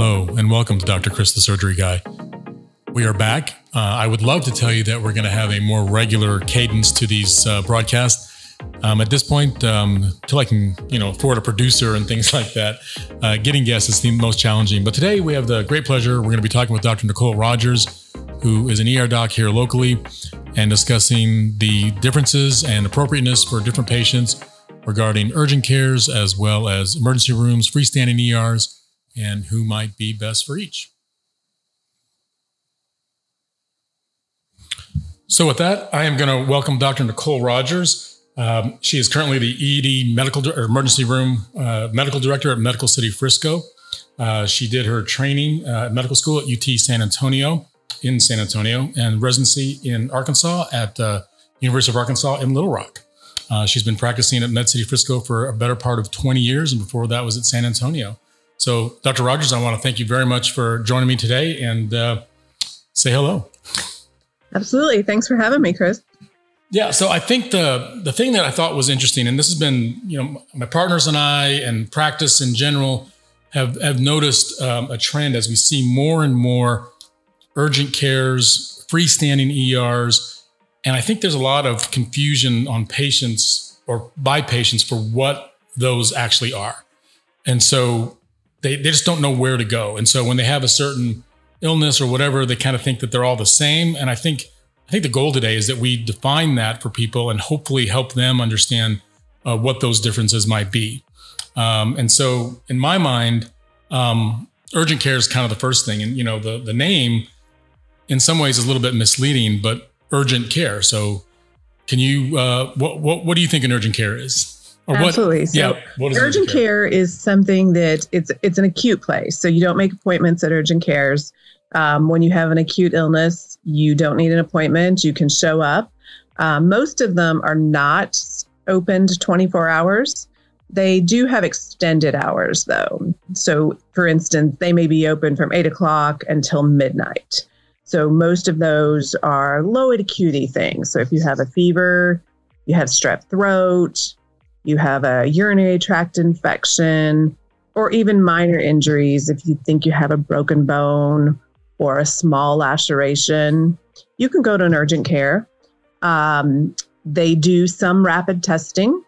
Hello, and welcome to Dr. Chris, the surgery guy. We are back. Uh, I would love to tell you that we're going to have a more regular cadence to these uh, broadcasts. Um, at this point, um, till I can, you know, afford a producer and things like that, uh, getting guests is the most challenging. But today we have the great pleasure. We're going to be talking with Dr. Nicole Rogers, who is an ER doc here locally, and discussing the differences and appropriateness for different patients regarding urgent cares as well as emergency rooms, freestanding ERs, and who might be best for each. So, with that, I am going to welcome Dr. Nicole Rogers. Um, she is currently the ED medical or emergency room uh, medical director at Medical City Frisco. Uh, she did her training uh, at medical school at UT San Antonio in San Antonio and residency in Arkansas at uh, University of Arkansas in Little Rock. Uh, she's been practicing at Med City Frisco for a better part of 20 years, and before that was at San Antonio. So, Dr. Rogers, I want to thank you very much for joining me today and uh, say hello. Absolutely. Thanks for having me, Chris. Yeah, so I think the the thing that I thought was interesting, and this has been, you know, my partners and I, and practice in general, have have noticed um, a trend as we see more and more urgent cares, freestanding ERs, and I think there's a lot of confusion on patients or by patients for what those actually are, and so they they just don't know where to go, and so when they have a certain illness or whatever, they kind of think that they're all the same, and I think I think the goal today is that we define that for people and hopefully help them understand uh, what those differences might be. Um, and so, in my mind, um, urgent care is kind of the first thing. And you know, the the name, in some ways, is a little bit misleading, but urgent care. So, can you uh, what what what do you think an urgent care is? Absolutely. What, so yeah, what urgent care? care is something that it's it's an acute place. So you don't make appointments at urgent cares. Um, when you have an acute illness, you don't need an appointment. You can show up. Um, most of them are not opened 24 hours. They do have extended hours, though. So, for instance, they may be open from 8 o'clock until midnight. So, most of those are low acuity things. So, if you have a fever, you have strep throat, you have a urinary tract infection, or even minor injuries, if you think you have a broken bone or a small laceration, you can go to an urgent care. Um, they do some rapid testing.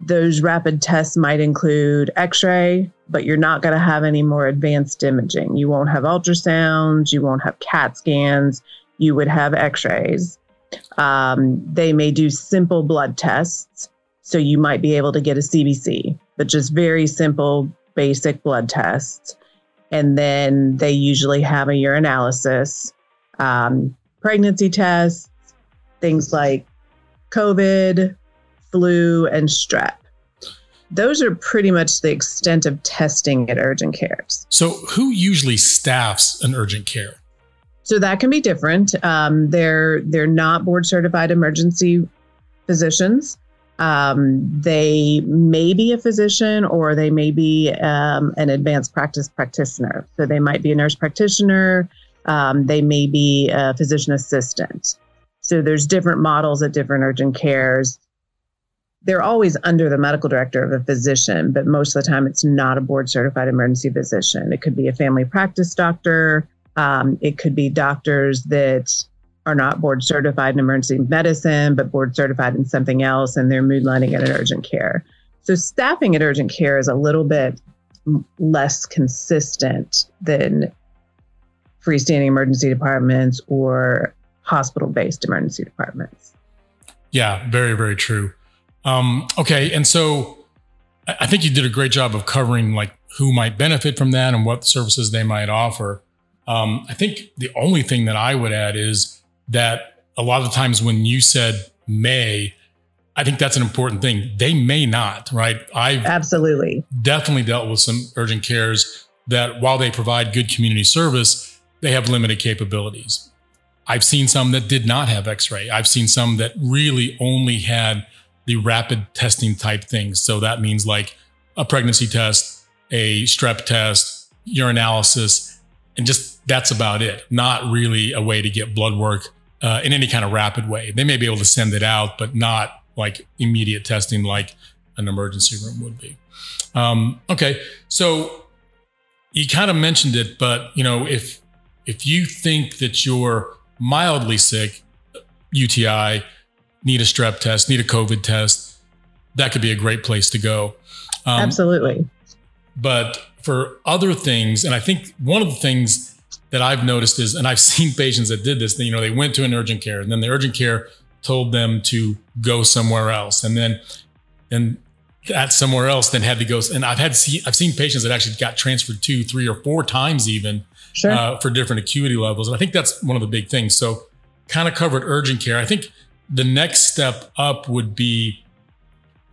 Those rapid tests might include x ray, but you're not going to have any more advanced imaging. You won't have ultrasounds, you won't have CAT scans, you would have x rays. Um, they may do simple blood tests. So you might be able to get a CBC, but just very simple, basic blood tests and then they usually have a urinalysis, um, pregnancy tests, things like COVID, flu, and strep. Those are pretty much the extent of testing at urgent cares. So, who usually staffs an urgent care? So that can be different. Um, they're they're not board certified emergency physicians. Um, they may be a physician or they may be um, an advanced practice practitioner. So they might be a nurse practitioner, um, they may be a physician assistant. So there's different models at different urgent cares. They're always under the medical director of a physician, but most of the time it's not a board certified emergency physician. It could be a family practice doctor. Um, it could be doctors that are not board certified in emergency medicine, but board certified in something else, and they're moonlighting at an urgent care. So staffing at urgent care is a little bit less consistent than freestanding emergency departments or hospital based emergency departments. Yeah, very, very true. Um, okay. And so I think you did a great job of covering like who might benefit from that and what services they might offer. Um, I think the only thing that I would add is that a lot of times when you said may, I think that's an important thing. They may not, right? I've absolutely definitely dealt with some urgent cares that while they provide good community service, they have limited capabilities. I've seen some that did not have x ray. I've seen some that really only had the rapid testing type things. So that means like a pregnancy test, a strep test, urinalysis, and just that's about it. Not really a way to get blood work uh, in any kind of rapid way. They may be able to send it out, but not like immediate testing like an emergency room would be. Um, okay, so you kind of mentioned it, but you know, if if you think that you're mildly sick, UTI, need a strep test, need a COVID test, that could be a great place to go. Um, Absolutely. But for other things, and I think one of the things that I've noticed is, and I've seen patients that did this, you know, they went to an urgent care and then the urgent care told them to go somewhere else. And then, and at somewhere else then had to go. And I've had, see, I've seen patients that actually got transferred two, three or four times even sure. uh, for different acuity levels. And I think that's one of the big things. So kind of covered urgent care. I think the next step up would be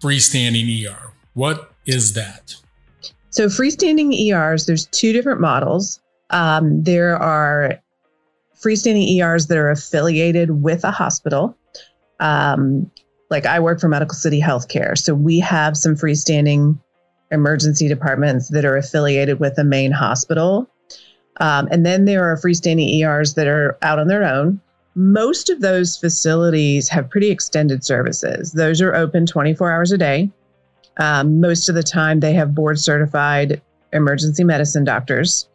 freestanding ER. What is that? So freestanding ERs, there's two different models. Um, there are freestanding ERs that are affiliated with a hospital. Um, like I work for Medical City Healthcare, so we have some freestanding emergency departments that are affiliated with the main hospital. Um, and then there are freestanding ERs that are out on their own. Most of those facilities have pretty extended services. Those are open 24 hours a day. Um, most of the time, they have board certified emergency medicine doctors.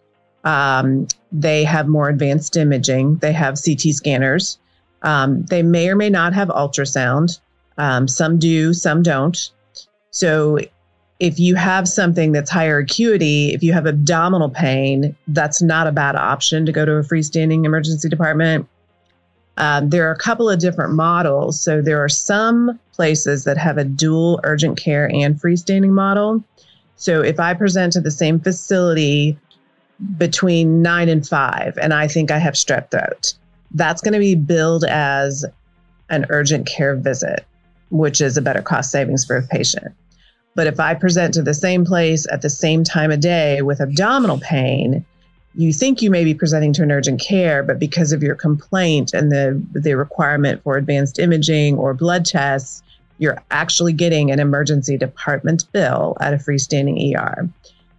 Um, they have more advanced imaging. They have CT scanners. Um, they may or may not have ultrasound. Um, some do, some don't. So, if you have something that's higher acuity, if you have abdominal pain, that's not a bad option to go to a freestanding emergency department. Um, there are a couple of different models. So there are some places that have a dual urgent care and freestanding model. So if I present to the same facility between nine and five, and I think I have strep throat, that's going to be billed as an urgent care visit, which is a better cost savings for a patient. But if I present to the same place at the same time of day with abdominal pain, you think you may be presenting to an urgent care, but because of your complaint and the, the requirement for advanced imaging or blood tests, you're actually getting an emergency department bill at a freestanding ER.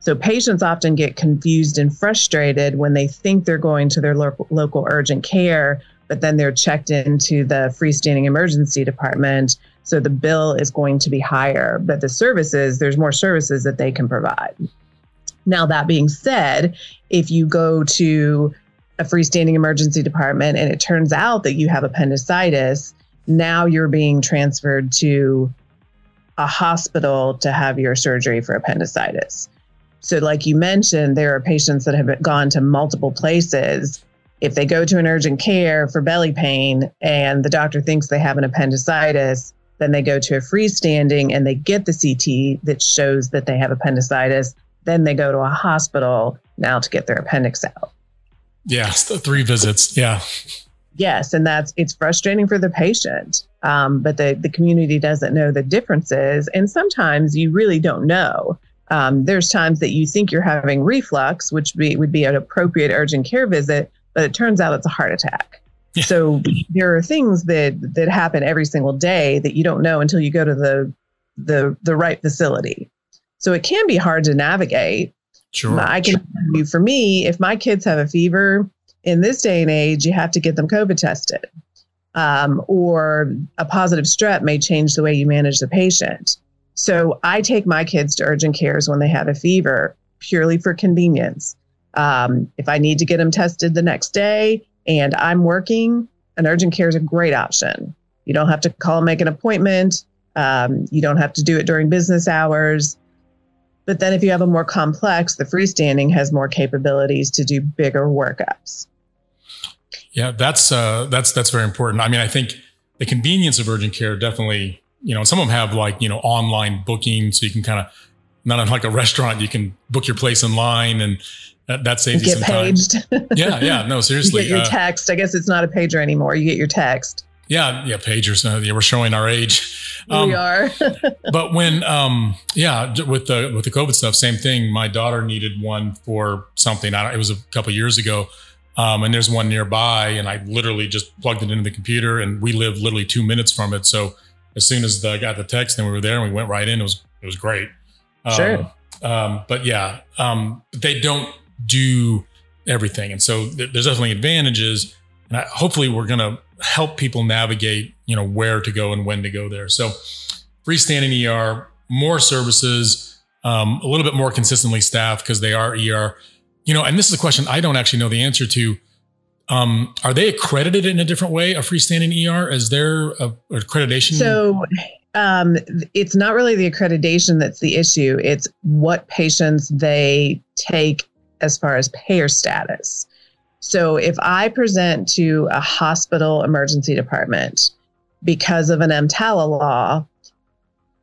So patients often get confused and frustrated when they think they're going to their local, local urgent care, but then they're checked into the freestanding emergency department. So the bill is going to be higher, but the services, there's more services that they can provide. Now, that being said, if you go to a freestanding emergency department and it turns out that you have appendicitis, now you're being transferred to a hospital to have your surgery for appendicitis. So, like you mentioned, there are patients that have gone to multiple places. If they go to an urgent care for belly pain and the doctor thinks they have an appendicitis, then they go to a freestanding and they get the CT that shows that they have appendicitis. Then they go to a hospital now to get their appendix out. Yes, the three visits. Yeah. Yes, and that's it's frustrating for the patient, um, but the the community doesn't know the differences, and sometimes you really don't know. Um, there's times that you think you're having reflux, which be, would be an appropriate urgent care visit, but it turns out it's a heart attack. Yeah. So there are things that that happen every single day that you don't know until you go to the the the right facility. So it can be hard to navigate. Sure. I can you for me, if my kids have a fever in this day and age, you have to get them COVID tested. Um, or a positive strep may change the way you manage the patient. So I take my kids to urgent cares when they have a fever purely for convenience. Um, if I need to get them tested the next day and I'm working, an urgent care is a great option. You don't have to call and make an appointment. Um, you don't have to do it during business hours. But then if you have a more complex, the freestanding has more capabilities to do bigger workups. Yeah, that's uh, that's that's very important. I mean, I think the convenience of urgent care definitely, you know, some of them have like, you know, online booking so you can kind of not unlike a restaurant, you can book your place online and that, that saves you some paged. time. yeah, yeah, no, seriously. You get your uh, text. I guess it's not a pager anymore. You get your text. Yeah, yeah, pagers. Uh, yeah, we're showing our age. Um, we are. but when, um, yeah, with the with the COVID stuff, same thing. My daughter needed one for something. I don't, it was a couple years ago, um, and there's one nearby, and I literally just plugged it into the computer, and we live literally two minutes from it. So as soon as the, I got the text, and we were there, and we went right in. It was it was great. Sure. Um, um but yeah, um, they don't do everything, and so th- there's definitely advantages. And I, hopefully, we're gonna help people navigate, you know, where to go and when to go there. So freestanding ER, more services, um, a little bit more consistently staffed because they are ER. you know, and this is a question I don't actually know the answer to. Um, are they accredited in a different way, a freestanding ER? Is there a, a accreditation? So um, it's not really the accreditation that's the issue. It's what patients they take as far as payer status. So if I present to a hospital emergency department because of an EMTALA law,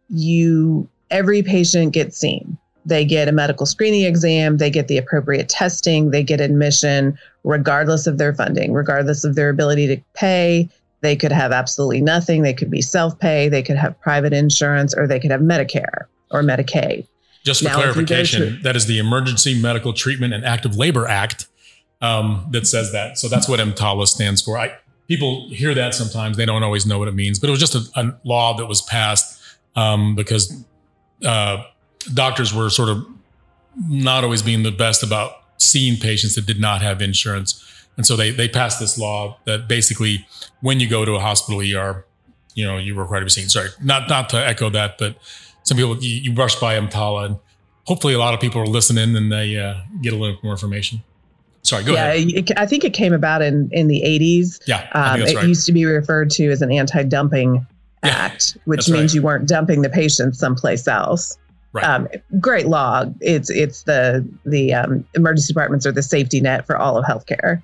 you every patient gets seen. They get a medical screening exam, they get the appropriate testing, they get admission regardless of their funding, regardless of their ability to pay. They could have absolutely nothing. They could be self pay, they could have private insurance, or they could have Medicare or Medicaid. Just for now, clarification, to, that is the Emergency Medical Treatment and Active Labor Act um, that says that. So that's what EMTALA stands for. I, people hear that sometimes; they don't always know what it means. But it was just a, a law that was passed um, because uh, doctors were sort of not always being the best about seeing patients that did not have insurance. And so they they passed this law that basically, when you go to a hospital ER, you know, you are required to be seen. Sorry, not not to echo that, but some people you, you brush by EMTALA, and hopefully a lot of people are listening and they uh, get a little more information. Sorry, go yeah, ahead. Yeah, I think it came about in in the 80s. Yeah, um, it right. used to be referred to as an anti-dumping yeah, act, which means right. you weren't dumping the patients someplace else. Right. Um, great law. It's it's the the um, emergency departments are the safety net for all of healthcare.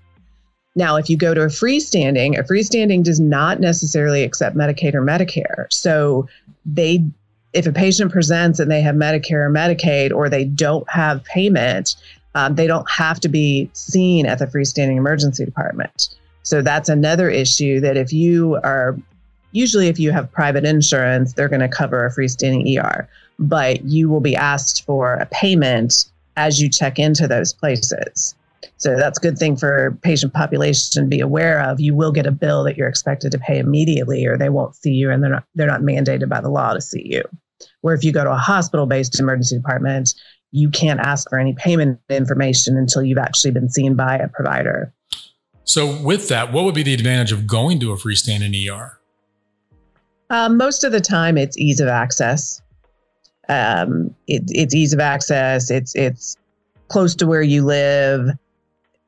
Now, if you go to a freestanding, a freestanding does not necessarily accept Medicaid or Medicare. So they if a patient presents and they have Medicare or Medicaid or they don't have payment, um, they don't have to be seen at the freestanding emergency department. So that's another issue that if you are, usually if you have private insurance, they're going to cover a freestanding ER, but you will be asked for a payment as you check into those places. So that's a good thing for patient population to be aware of. You will get a bill that you're expected to pay immediately, or they won't see you, and they're not they're not mandated by the law to see you. Where if you go to a hospital-based emergency department, you can't ask for any payment information until you've actually been seen by a provider. So, with that, what would be the advantage of going to a freestanding ER? Um, most of the time, it's ease of access. Um, it, it's ease of access. It's it's close to where you live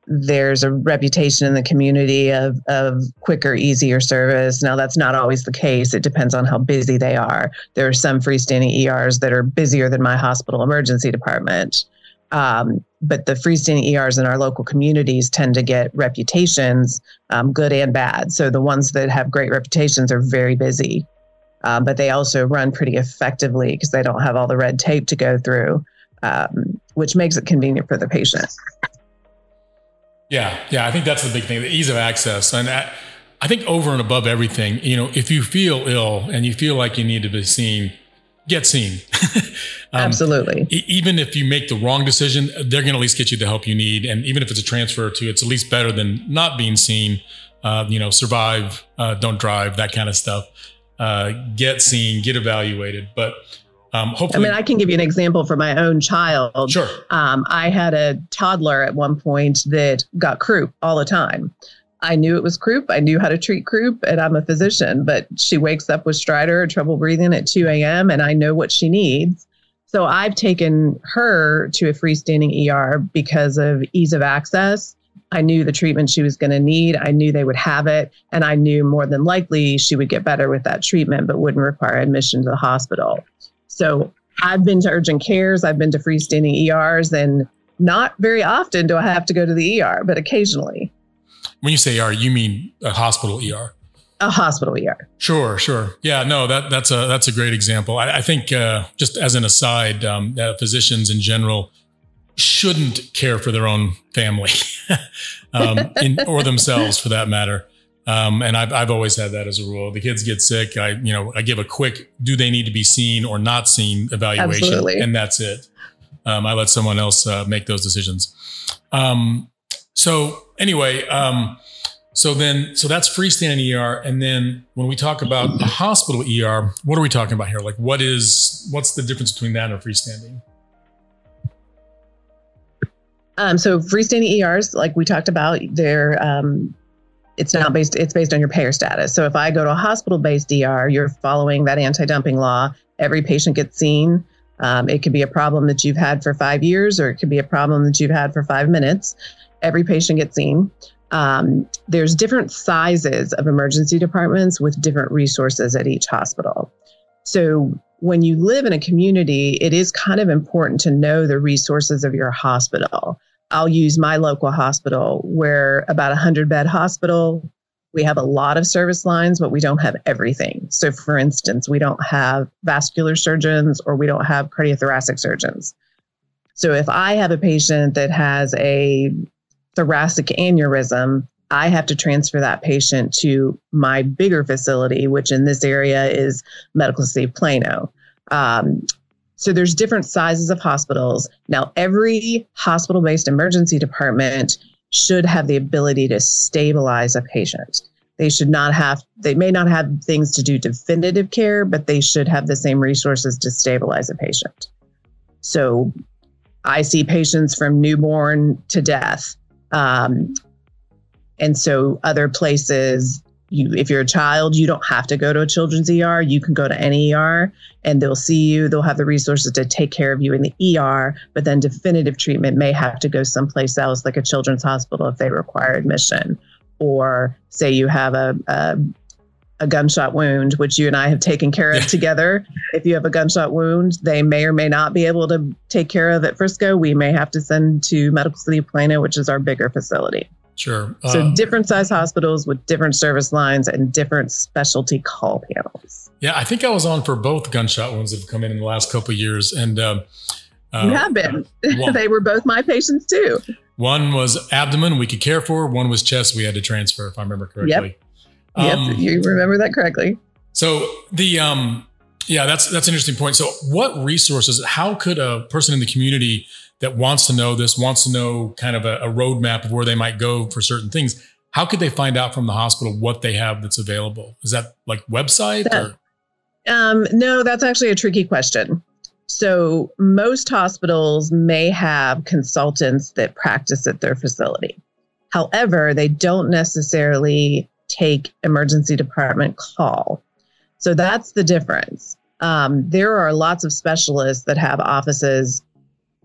there's a reputation in the community of, of quicker, easier service. Now, that's not always the case. It depends on how busy they are. There are some freestanding ERs that are busier than my hospital emergency department. Um, but the freestanding ERs in our local communities tend to get reputations, um, good and bad. So the ones that have great reputations are very busy, um, but they also run pretty effectively because they don't have all the red tape to go through, um, which makes it convenient for the patient. Yeah, yeah, I think that's the big thing, the ease of access. And I, I think over and above everything, you know, if you feel ill and you feel like you need to be seen, get seen. um, Absolutely. even if you make the wrong decision, they're going to at least get you the help you need. And even if it's a transfer to, it's at least better than not being seen. Uh, you know, survive, uh, don't drive, that kind of stuff. Uh, get seen, get evaluated. But um, hopefully, I mean, I can give you an example for my own child. Sure. Um, I had a toddler at one point that got croup all the time. I knew it was croup. I knew how to treat croup, and I'm a physician. But she wakes up with stridor, trouble breathing at 2 a.m., and I know what she needs. So I've taken her to a freestanding ER because of ease of access. I knew the treatment she was going to need. I knew they would have it. And I knew more than likely she would get better with that treatment, but wouldn't require admission to the hospital. So I've been to urgent cares, I've been to freestanding ERs, and not very often do I have to go to the ER, but occasionally. When you say ER, you mean a hospital ER? A hospital ER. Sure, sure. Yeah, no, that that's a that's a great example. I, I think uh, just as an aside, um, uh, physicians in general shouldn't care for their own family um, in, or themselves, for that matter. Um, and I've, I've always had that as a rule. The kids get sick. I, you know, I give a quick, do they need to be seen or not seen evaluation. Absolutely. And that's it. Um, I let someone else uh, make those decisions. Um, so anyway, um, so then, so that's freestanding ER. And then when we talk about the hospital ER, what are we talking about here? Like what is, what's the difference between that and freestanding? Um, so freestanding ERs, like we talked about, they're um, it's not based it's based on your payer status so if i go to a hospital based er you're following that anti-dumping law every patient gets seen Um, it could be a problem that you've had for five years, or it could be a problem that you've had for five minutes. Every patient gets seen. Um, there's different sizes of emergency departments with different resources at each hospital. So when you live in a community, it is kind of important to know the resources of your hospital. I'll use my local hospital. We're about a 100 bed hospital. We have a lot of service lines, but we don't have everything. So, for instance, we don't have vascular surgeons or we don't have cardiothoracic surgeons. So, if I have a patient that has a thoracic aneurysm, I have to transfer that patient to my bigger facility, which in this area is Medical City Plano. Um, so there's different sizes of hospitals. Now, every hospital-based emergency department should have the ability to stabilize a patient. They should not have, they may not have things to do definitive care, but they should have the same resources to stabilize a patient. So I see patients from newborn to death. Um, and so other places, you if you're a child, you don't have to go to a children's ER. You can go to any ER and they'll see you. They'll have the resources to take care of you in the ER, but then definitive treatment may have to go someplace else, like a children's hospital if they require admission. Or say you have a, a a gunshot wound, which you and I have taken care of together. If you have a gunshot wound, they may or may not be able to take care of at Frisco. We may have to send to Medical City Plano, which is our bigger facility. Sure. So um, different size hospitals with different service lines and different specialty call panels. Yeah, I think I was on for both gunshot wounds that have come in in the last couple years, and um, uh, you have been. One, they were both my patients too. One was abdomen we could care for. One was chest we had to transfer, if I remember correctly. Yep. Um, yep. You remember that correctly. So the um, yeah, that's that's an interesting point. So what resources? How could a person in the community that wants to know this, wants to know kind of a, a roadmap of where they might go for certain things, how could they find out from the hospital what they have that's available? Is that like website that, um, no, that's actually a tricky question. So most hospitals may have consultants that practice at their facility. However, they don't necessarily take emergency department call. So that's the difference. Um, there are lots of specialists that have offices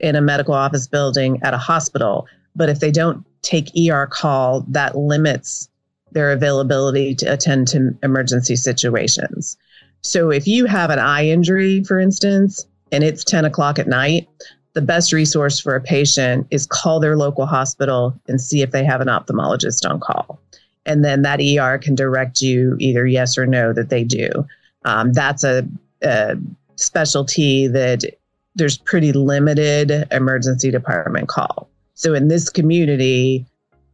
in a medical office building at a hospital. But if they don't take ER call, that limits their availability to attend to emergency situations. So if you have an eye injury, for instance, and it's 10 o'clock at night, the best resource for a patient is call their local hospital and see if they have an ophthalmologist on call. And then that ER can direct you either yes or no that they do. Um, that's a, a specialty that there's pretty limited emergency department call. So in this community,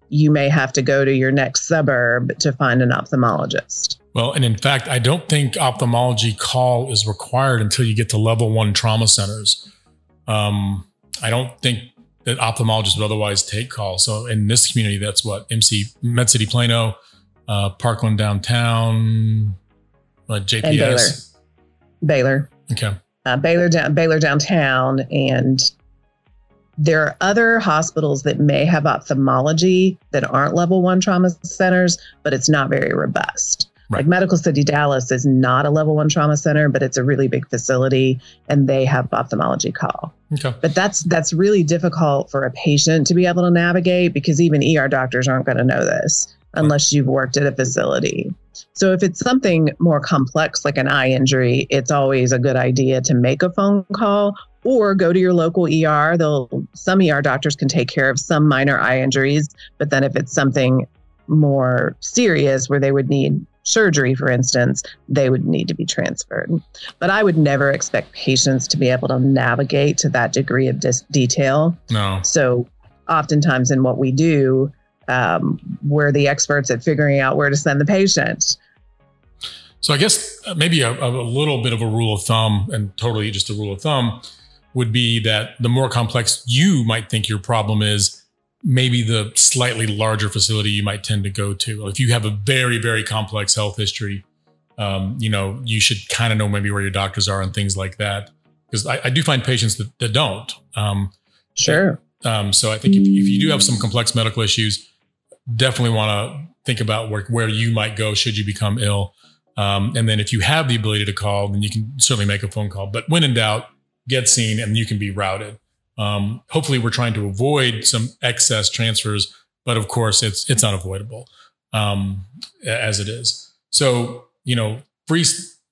you may have to go to your next suburb to find an ophthalmologist. Well, and in fact, I don't think ophthalmology call is required until you get to level one trauma centers. Um, I don't think that ophthalmologists would otherwise take calls. So in this community, that's what MC Med City Plano, uh, Parkland downtown, uh, JPS, Baylor. Baylor. Okay uh, Baylor, down Baylor downtown, and there are other hospitals that may have ophthalmology that aren't level one trauma centers, but it's not very robust. Right. Like Medical City Dallas is not a level one trauma center, but it's a really big facility and they have ophthalmology call. Okay. But that's that's really difficult for a patient to be able to navigate because even ER doctors aren't going to know this unless you've worked at a facility. So if it's something more complex like an eye injury, it's always a good idea to make a phone call or go to your local ER. They'll some ER doctors can take care of some minor eye injuries, but then if it's something more serious where they would need surgery, for instance, they would need to be transferred. But I would never expect patients to be able to navigate to that degree of dis- detail. No. So oftentimes in what we do, um, we're the experts at figuring out where to send the patient. So I guess maybe a, a, little bit of a rule of thumb, and totally just a rule of thumb, would be that the more complex you might think your problem is, maybe the slightly larger facility you might tend to go to. If you have a very very complex health history, um, you know you should kind of know maybe where your doctors are and things like that. Because I, I do find patients that, that don't. Um, sure. Um, so I think if, if you do have some complex medical issues, definitely want to think about where, where you might go should you become ill. Um, and then if you have the ability to call, then you can certainly make a phone call. But when in doubt, get seen, and you can be routed. Um, hopefully, we're trying to avoid some excess transfers, but of course, it's it's unavoidable um, as it is. So, you know, free.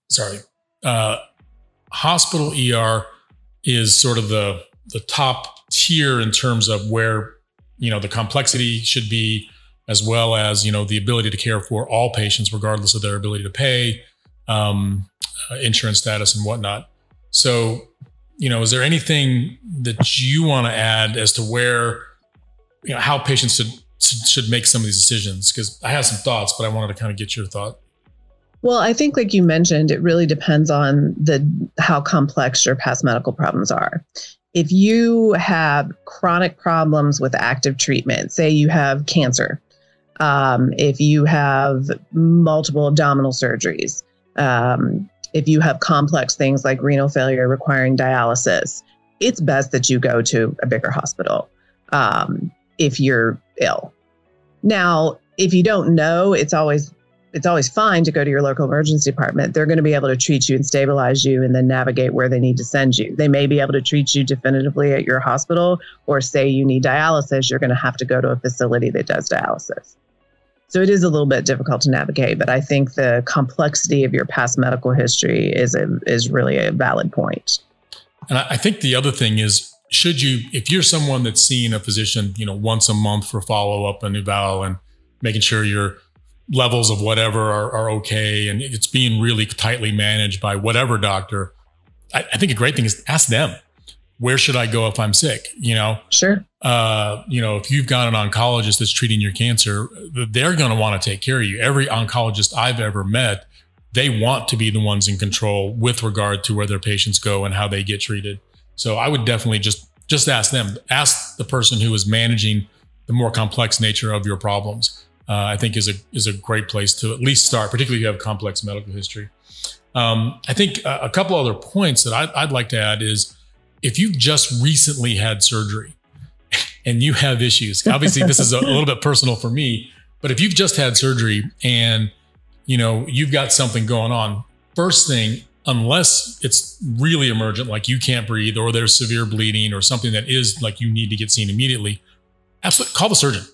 Sorry, uh, hospital ER is sort of the the top tier in terms of where you know the complexity should be as well as you know the ability to care for all patients regardless of their ability to pay um, uh, insurance status and whatnot. So you know is there anything that you want to add as to where you know how patients should should make some of these decisions? Because i have some thoughts but i wanted to kind of get your thought. Well, I think like you mentioned, it really depends on the how complex your past medical problems are. If you have chronic problems with active treatment, say you have cancer, um, if you have multiple abdominal surgeries, um, if you have complex things like renal failure requiring dialysis, it's best that you go to a bigger hospital um, if you're ill. Now, if you don't know, it's always it's always fine to go to your local emergency department. They're going to be able to treat you and stabilize you and then navigate where they need to send you. They may be able to treat you definitively at your hospital or say you need dialysis, you're going to have to go to a facility that does dialysis. So it is a little bit difficult to navigate, but I think the complexity of your past medical history is a, is really a valid point. And I think the other thing is should you if you're someone that's seeing a physician, you know, once a month for follow up and eval and making sure you're levels of whatever are, are okay and it's being really tightly managed by whatever doctor, I, I, think a great thing is ask them, where should I go if I'm sick? You know, sure. Uh, you know, if you've got an oncologist that's treating your cancer, they're going to want to take care of you. Every oncologist I've ever met, they want to be the ones in control with regard to where their patients go and how they get treated. So I would definitely just just ask them. Ask the person who is managing the more complex nature of your problems uh, I think is a is a great place to at least start, particularly if you have complex medical history. Um, I think a, a, couple other points that I'd, I'd like to add is if you've just recently had surgery and you have issues, obviously this is a, a little bit personal for me, but if you've just had surgery and you know you've got something going on, first thing unless it's really emergent, like you can't breathe or there's severe bleeding or something that is like you need to get seen immediately, absolutely call the surgeon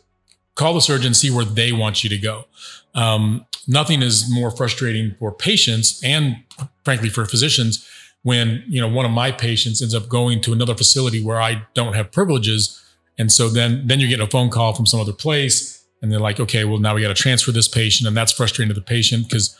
call the surgeon, see where they want you to go. Um, nothing is more frustrating for patients and frankly for physicians when you know one of my patients ends up going to another facility where I don't have privileges, and so then then you're getting a phone call from some other place, and they're like, okay, well now we got to transfer this patient, and that's frustrating to the patient because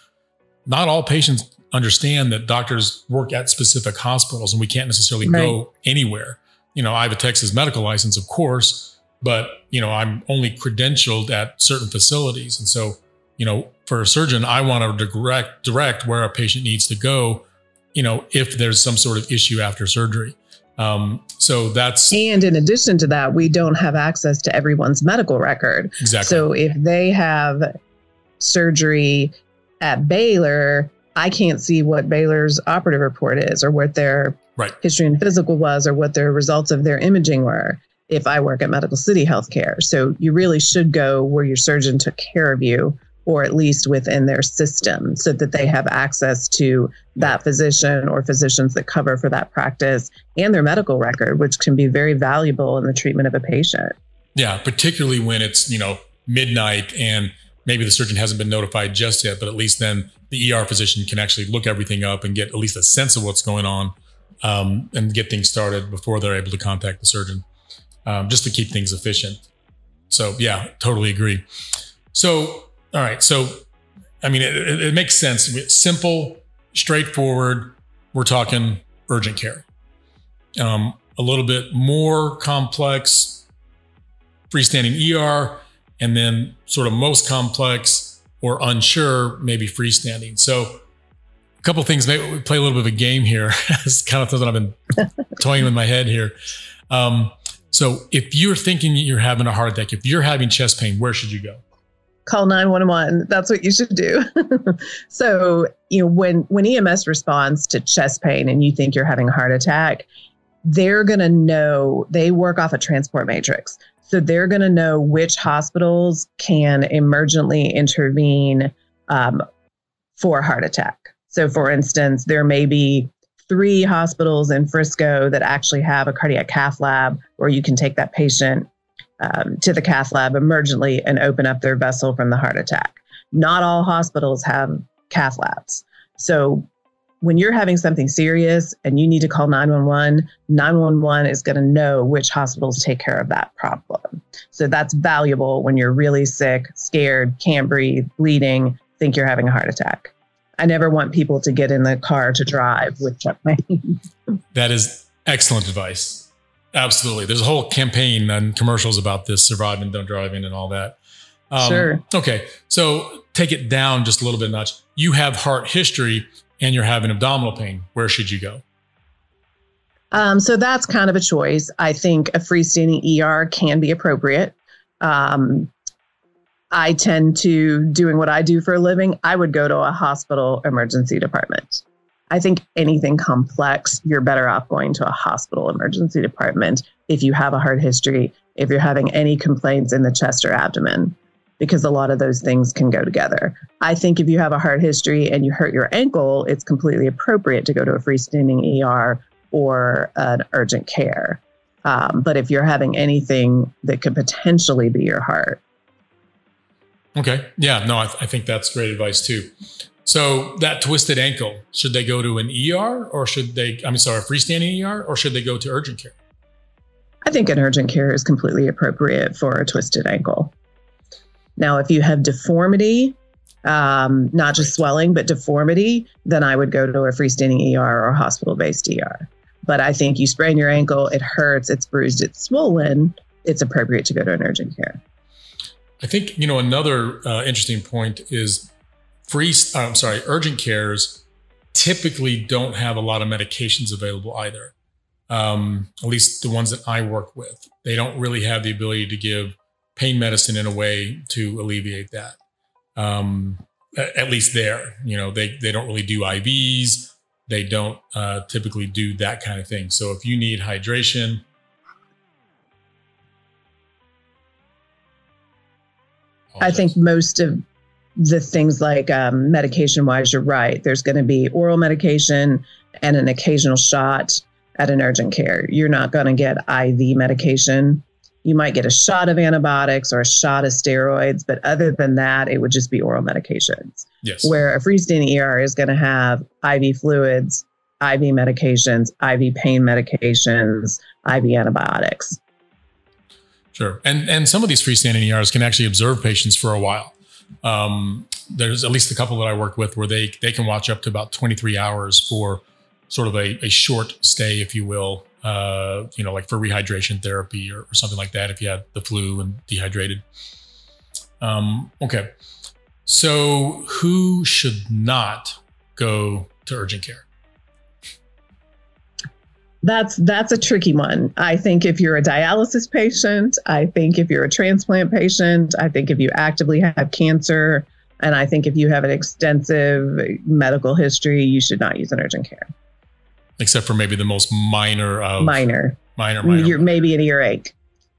not all patients understand that doctors work at specific hospitals and we can't necessarily right. go anywhere. You know, I have a Texas medical license, of course, but you know i'm only credentialed at certain facilities. And so you know for a surgeon i want to direct direct where a patient needs to go you know if there's some sort of issue after surgery. Um, so that's and in addition to that we don't have access to everyone's medical record. Exactly. So if they have surgery at baylor i can't see what baylor's operative report is or what their right. history and physical was or what their results of their imaging were if I work at Medical City Healthcare. So you really should go where your surgeon took care of you, or at least within their system, so that they have access to that physician or physicians that cover for that practice and their medical record, which can be very valuable in the treatment of a patient. Yeah, particularly when it's, you know, midnight and maybe the surgeon hasn't been notified just yet, but at least then the ER physician can actually look everything up and get at least a sense of what's going on um, and get things started before they're able to contact the surgeon um, just to keep things efficient. So yeah, totally agree. So all right, so I mean, it, it makes sense. Simple, straightforward. We're talking urgent care. Um, a little bit more complex, freestanding ER, and then sort of most complex or unsure, maybe freestanding. So a couple things. Maybe we play a little bit of a game here. it's kind of something I've been toying with my head here. Um, so if you're thinking you're having a heart attack, if you're having chest pain, where should you go? Call 911. That's what you should do. so, you know, when when EMS responds to chest pain and you think you're having a heart attack, they're going to know they work off a transport matrix. So they're going to know which hospitals can emergently intervene um, for a heart attack. So, for instance, there may be three hospitals in Frisco that actually have a cardiac cath lab where you can take that patient um, to the cath lab emergently and open up their vessel from the heart attack. Not all hospitals have cath labs. So when you're having something serious and you need to call 911, 911 is going to know which hospitals take care of that problem. So that's valuable when you're really sick, scared, can't breathe, bleeding, think you're having a heart attack. I never want people to get in the car to drive with chest pain. that is excellent advice. Absolutely. There's a whole campaign and commercials about this surviving, don't driving, and all that. Um, sure. Okay. So take it down just a little bit notch. You have heart history and you're having abdominal pain. Where should you go? Um, so that's kind of a choice. I think a freestanding ER can be appropriate. Um, I tend to, doing what I do for a living, I would go to a hospital emergency department. I think anything complex, you're better off going to a hospital emergency department if you have a heart history, if you're having any complaints in the chest or abdomen, because a lot of those things can go together. I think if you have a heart history and you hurt your ankle, it's completely appropriate to go to a freestanding ER or an urgent care. Um, but if you're having anything that could potentially be your heart, Okay. Yeah. No, I, th- I, think that's great advice too. So that twisted ankle, should they go to an ER or should they, I'm sorry, a freestanding ER or should they go to urgent care? I think an urgent care is completely appropriate for a twisted ankle. Now, if you have deformity, um, not just swelling, but deformity, then I would go to a freestanding ER or hospital based ER. But I think you sprain your ankle, it hurts, it's bruised, it's swollen, it's appropriate to go to an urgent care. I think you know another uh, interesting point is free. Uh, I'm sorry, urgent cares typically don't have a lot of medications available either. Um, at least the ones that I work with, they don't really have the ability to give pain medicine in a way to alleviate that. Um, at least there, you know, they they don't really do IVs. They don't uh, typically do that kind of thing. So if you need hydration, I think most of the things like um, medication wise, you're right. There's going to be oral medication and an occasional shot at an urgent care. You're not going to get IV medication. You might get a shot of antibiotics or a shot of steroids, but other than that, it would just be oral medications. Yes. Where a freestanding ER is going to have IV fluids, IV medications, IV pain medications, IV antibiotics. Sure. And and some of these freestanding ERs can actually observe patients for a while. Um, there's at least a couple that I work with where they they can watch up to about 23 hours for sort of a, a short stay, if you will. Uh, you know, like for rehydration therapy or, or, something like that if you had the flu and dehydrated. Um, okay. So who should not go to urgent care? That's that's a tricky one. I think if you're a dialysis patient, I think if you're a transplant patient, I think if you actively have cancer, and I think if you have an extensive medical history, you should not use an urgent care. Except for maybe the most minor of minor, minor, minor. You're, maybe an earache,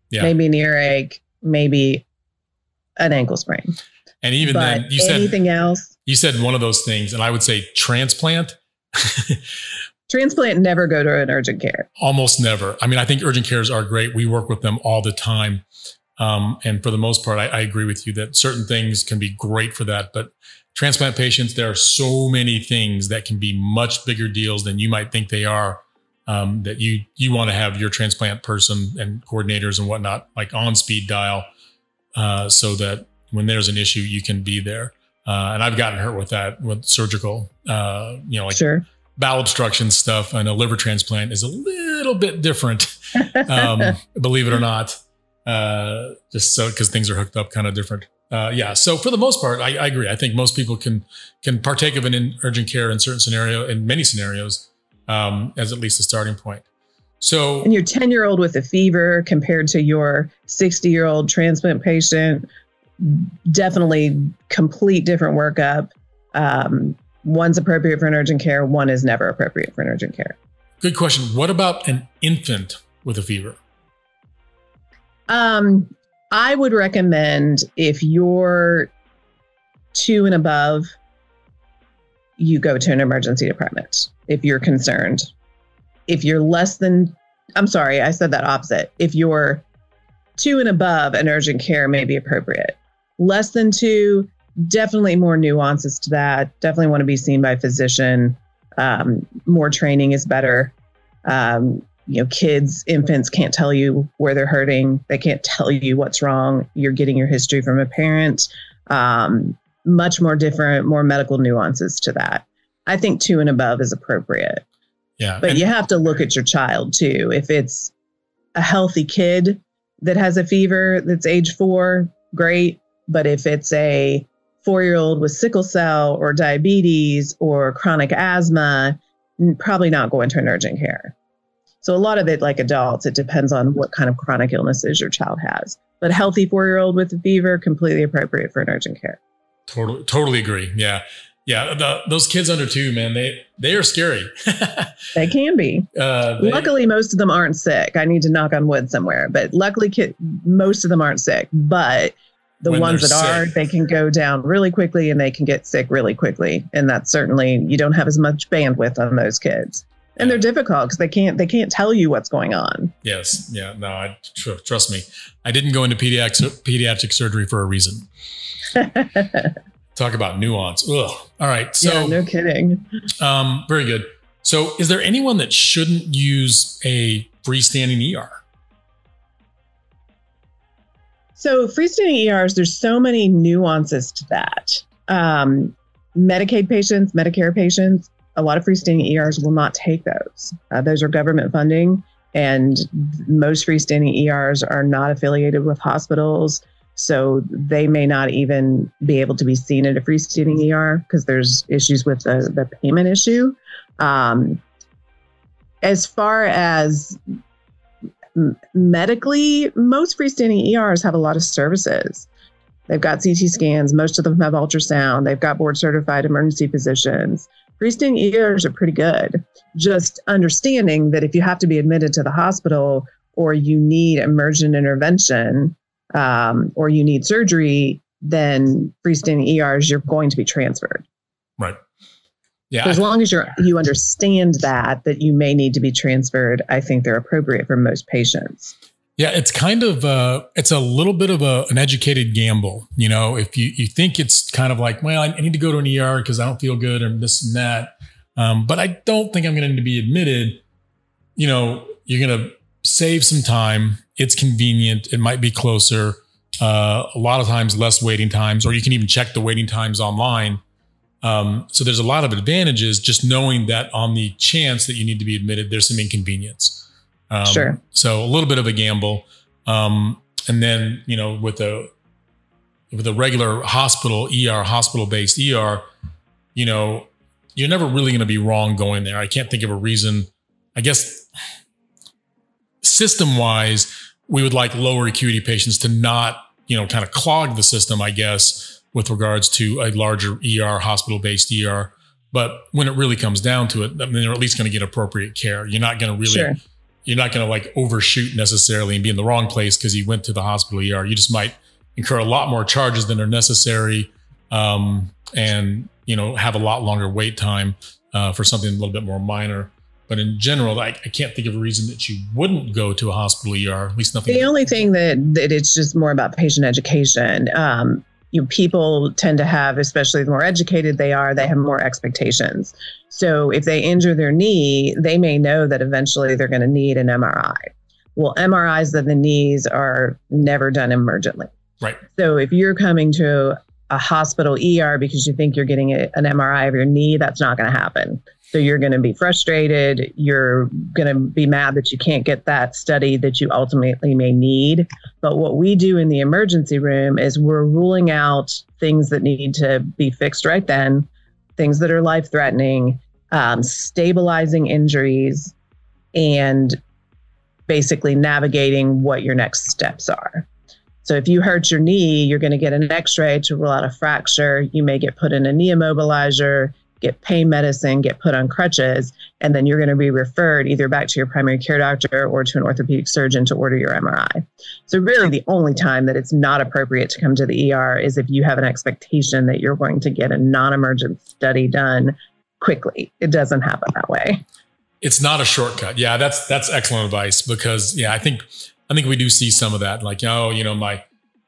yeah. maybe an earache, maybe an ankle sprain. And even but then, you said anything else. You said one of those things, and I would say transplant. Transplant never go to an urgent care. Almost never. I mean, I think urgent cares are great. We work with them all the time. Um, and for the most part, I, I, agree with you that certain things can be great for that. But transplant patients, there are so many things that can be much bigger deals than you might think they are. Um, that you you want to have your transplant person and coordinators and whatnot like on speed dial, uh, so that when there's an issue, you can be there. Uh, and I've gotten hurt with that with surgical, uh, you know, like sure bowel obstruction stuff and a liver transplant is a little bit different, um, believe it or not. Uh, just so because things are hooked up kind of different. Uh, yeah. So for the most part, I, I, agree. I think most people can can partake of an urgent care in certain scenario in many scenarios um, as at least a starting point. So and your 10 year old with a fever compared to your 60 year old transplant patient, definitely complete different workup. Um, one's appropriate for an urgent care, one is never appropriate for an urgent care. Good question. What about an infant with a fever? Um, I would recommend if you're two and above, you go to an emergency department if you're concerned. If you're less than, I'm sorry, I said that opposite. If you're two and above, an urgent care may be appropriate. Less than two, definitely more nuances to that. Definitely want to be seen by a physician. Um, more training is better. Um, you know, kids, infants can't tell you where they're hurting. They can't tell you what's wrong. You're getting your history from a parent. Um, much more different, more medical nuances to that. I think two and above is appropriate. Yeah. But you have to look at your child too. If it's a healthy kid that has a fever that's age four, great. But if it's a four year old with sickle cell or diabetes or chronic asthma, probably not going to an urgent care. So a lot of it, like adults, it depends on what kind of chronic illnesses your child has. But a healthy four year old with a fever, completely appropriate for an urgent care. Totally, totally agree. Yeah, yeah. The, those kids under two, man, they they are scary. they can be. Uh, they, luckily, most of them aren't sick. I need to knock on wood somewhere, but luckily, kid, most of them aren't sick. But the ones that sick. are, they can go down really quickly and they can get sick really quickly. And that's certainly you don't have as much bandwidth on those kids and they're difficult because they can't they can't tell you what's going on. Yes, yeah, no, I tr- trust me. I didn't go into pediatric pediatric surgery for a reason. Talk about nuance. Ugh. All right, so yeah, no kidding. Um, very good. So, is there anyone that shouldn't use a freestanding ER? So, freestanding ERs, there's so many nuances to that. Um, Medicaid patients, Medicare patients, a lot of freestanding ERs will not take those. Uh, those are government funding, and most freestanding ERs are not affiliated with hospitals. So they may not even be able to be seen at a freestanding ER because there's issues with the, the payment issue. Um, as far as medically, most freestanding ERs have a lot of services. They've got CT scans, most of them have ultrasound, they've got board certified emergency physicians freestanding ERs are pretty good. Just understanding that if you have to be admitted to the hospital or you need emergent intervention um, or you need surgery, then freestanding ERs, you're going to be transferred. Right. Yeah. So as long as you're you understand that that you may need to be transferred, I think they're appropriate for most patients. Yeah, it's kind of uh, it's a little bit of a, an educated gamble. You know, if you you think it's kind of like, well, I need to go to an ER because I don't feel good or this and that, um, but I don't think I'm going to be admitted. You know, you're going to save some time. It's convenient. It might be closer. Uh, a lot of times, less waiting times, or you can even check the waiting times online. Um, so there's a lot of advantages just knowing that on the chance that you need to be admitted, there's some inconvenience. Um, sure. So a little bit of a gamble. Um, and then, you know, with a, with a regular hospital ER, hospital based ER, you know, you're never really going to be wrong going there. I can't think of a reason. I guess system wise, we would like lower acuity patients to not, you know, kind of clog the system, I guess, with regards to a larger ER, hospital based ER. But when it really comes down to it, I mean, they're at least going to get appropriate care. You're not going to really sure you're not going to like overshoot necessarily and be in the wrong place because you went to the hospital ER. You just might incur a lot more charges than are necessary, um, and you know have a lot longer wait time uh, for something a little bit more minor. But in general, I, I, can't think of a reason that you wouldn't go to a hospital ER. At least nothing. The only thing that that it's just more about patient education. Um, you know, people tend to have, especially the more educated they are, they have more expectations. So if they injure their knee, they may know that eventually they're going to need an MRI. Well, MRIs of the knees are never done emergently. Right. So if you're coming to a hospital ER because you think you're getting a, an MRI of your knee, that's not going to happen. So you're going to be frustrated. You're going to be mad that you can't get that study that you ultimately may need. But what we do in the emergency room is we're ruling out things that need to be fixed right then, things that are life threatening, um, stabilizing injuries, and basically navigating what your next steps are. So if you hurt your knee, you're going to get an x ray to rule out a fracture. You may get put in a knee immobilizer get pain medicine, get put on crutches, and then you're going to be referred either back to your primary care doctor or to an orthopedic surgeon to order your MRI. So, really, the only time that it's not appropriate to come to the ER is if you have an expectation that you're going to get a non emergent study done quickly. It doesn't happen that way. It's not a shortcut. Yeah, that's that's excellent advice because yeah, I think I think we do see some of that. Like, oh, you know, my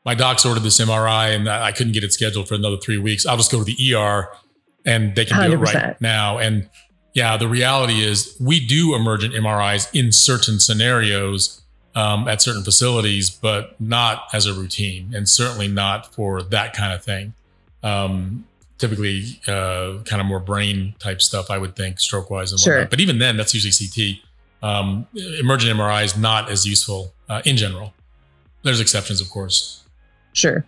my doc's ordered this MRI and I couldn't get it scheduled for another three weeks. I'll just go to the ER and they can 100%. do it right now. And yeah, the reality is we do emergent MRIs in certain scenarios um, at certain facilities, but not as a routine and certainly not for that kind of thing. Um, typically, uh, kind of more brain type stuff, I would think, stroke wise and sure. But even then, that's usually CT. Um, emergent MRI is not as useful uh, in general. There's exceptions, of course. Sure.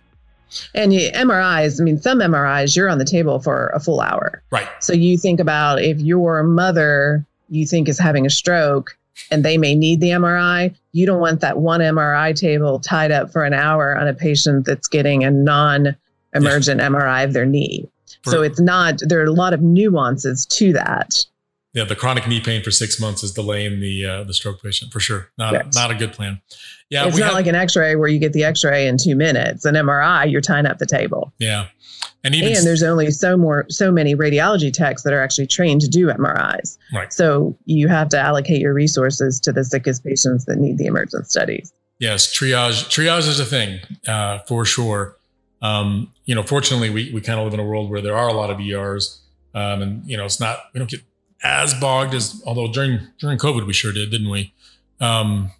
And you, MRIs, I mean, some MRIs, you're on the table for a full hour. Right. So you think about if your mother you think is having a stroke and they may need the MRI, you don't want that one MRI table tied up for an hour on a patient that's getting a non emergent. MRI of their knee. So it's not, there are a lot of nuances to that. Yeah, the chronic knee pain for six months is delaying the uh, the stroke patient for sure. Not yes. not a good plan. Yeah, it's not have, like an X-ray where you get the X-ray in two minutes. An MRI, you're tying up the table. Yeah, and even and there's only so more so many radiology techs that are actually trained to do MRIs. Right. So you have to allocate your resources to the sickest patients that need the emergent studies. Yes, triage triage is a thing uh, for sure. Um, you know, fortunately, we we kind of live in a world where there are a lot of ERs, um, and you know, it's not we don't get as bogged as although during during COVID we sure did, didn't we? Um,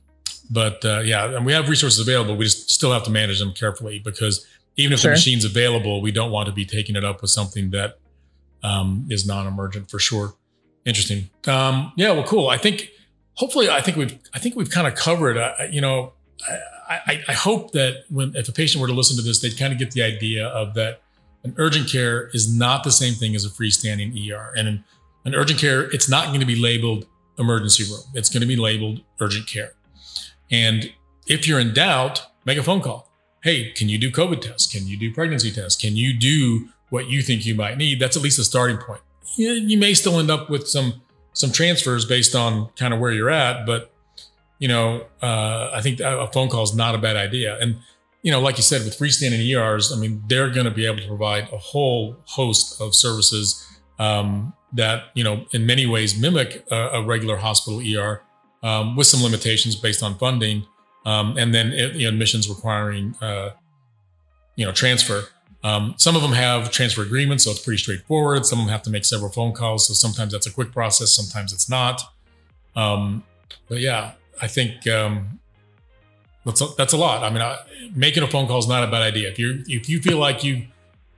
but uh, yeah, and we have resources available. We just still have to manage them carefully because even if sure. the machine's available, we don't want to be taking it up with something that um, is non-emergent for sure. Interesting. Um, yeah, well, cool. I think hopefully, I think we've I think we've kind of covered. Uh, you know, I, I, I hope that when if a patient were to listen to this, they'd kind of get the idea of that an urgent care is not the same thing as a freestanding ER, and an urgent care, it's not going to be labeled emergency room. It's going to be labeled urgent care. And if you're in doubt, make a phone call. Hey, can you do COVID tests? Can you do pregnancy tests? Can you do what you think you might need? That's at least a starting point. You may still end up with some some transfers based on kind of where you're at, but you know, uh, I think a phone call is not a bad idea. And you know, like you said, with freestanding ERs, I mean, they're going to be able to provide a whole host of services um, that you know in many ways mimic a, a regular hospital ER um, with some limitations based on funding, um, and then it, you know, admissions requiring uh, you know transfer. Um, some of them have transfer agreements, so it's pretty straightforward. Some of them have to make several phone calls, so sometimes that's a quick process, sometimes it's not. Um, but yeah, I think um, that's a, that's a lot. I mean, I, making a phone call is not a bad idea. If you if you feel like you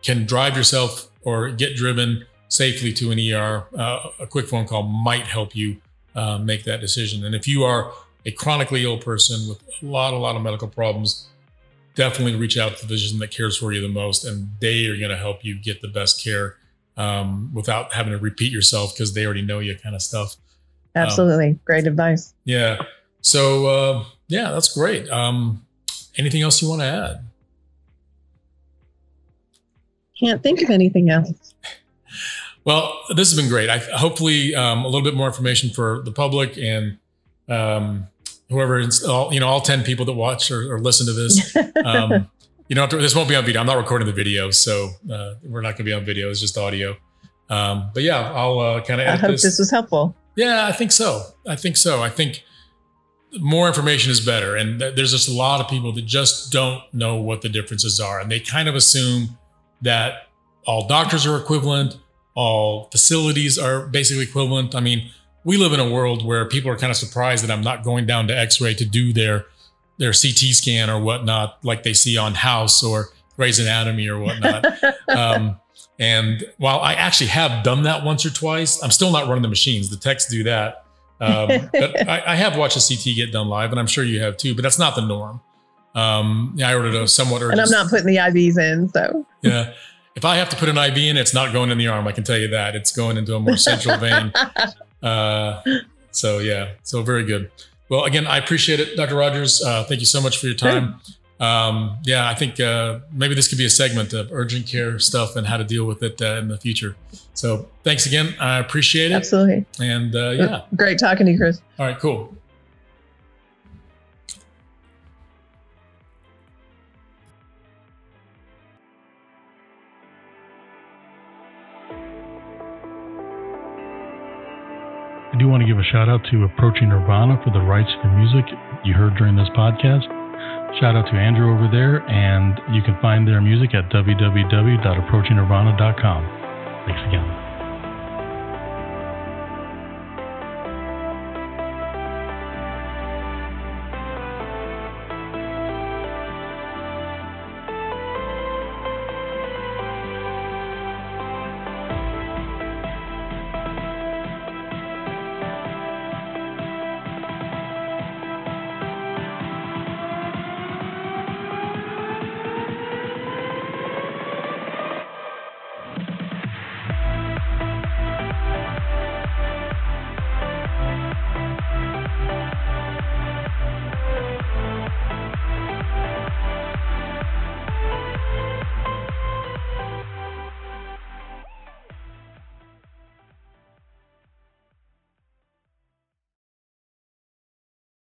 can drive yourself or get driven safely to an ER, uh, a quick phone call might help you uh, make that decision. And if you are a chronically ill person with a lot, a lot of medical problems, definitely reach out to the physician that cares for you the most, and they are going to help you get the best care um, without having to repeat yourself because they already know you, kind of stuff. Absolutely, um, great advice. Yeah. So uh, yeah, that's great. Um, anything else you want to add? Can't think of anything else. Well, this has been great. I, hopefully, um, a little bit more information for the public and um, whoever, all, you know, all 10 people that watch or, or listen to this. Um, you know, this won't be on video. I'm not recording the video, so uh, we're not going to be on video. It's just audio. Um, but yeah, I'll uh, kind of. I hope this. this was helpful. Yeah, I think so. I think so. I think more information is better, and there's just a lot of people that just don't know what the differences are, and they kind of assume that all doctors are equivalent all facilities are basically equivalent. I mean, we live in a world where people are kind of surprised that I'm not going down to X-ray to do their their CT scan or whatnot, like they see on House or Grey's Anatomy or whatnot. um, and while I actually have done that once or twice, I'm still not running the machines. The techs do that. Um, but I, I, have watched a CT get done live, and I'm sure you have too. But that's not the norm. Um, yeah, I ordered a somewhat urgent. And I'm not putting the IVs in, so yeah if I have to put an IV in, it's not going in the arm. I can tell you that it's going into a more central vein. Uh, so yeah, so very good. Well, again, I appreciate it, Dr. Rogers. Uh, thank you so much for your time. um, yeah, I think uh, maybe this could be a segment of urgent care stuff and how to deal with it uh, in the future. So thanks again. I appreciate it. Absolutely. And uh, yeah, great talking to you, Chris. All right, cool. I do want to give a shout out to Approaching Nirvana for the rights for music you heard during this podcast. Shout out to Andrew over there, and you can find their music at www.approachingnirvana.com. Thanks again.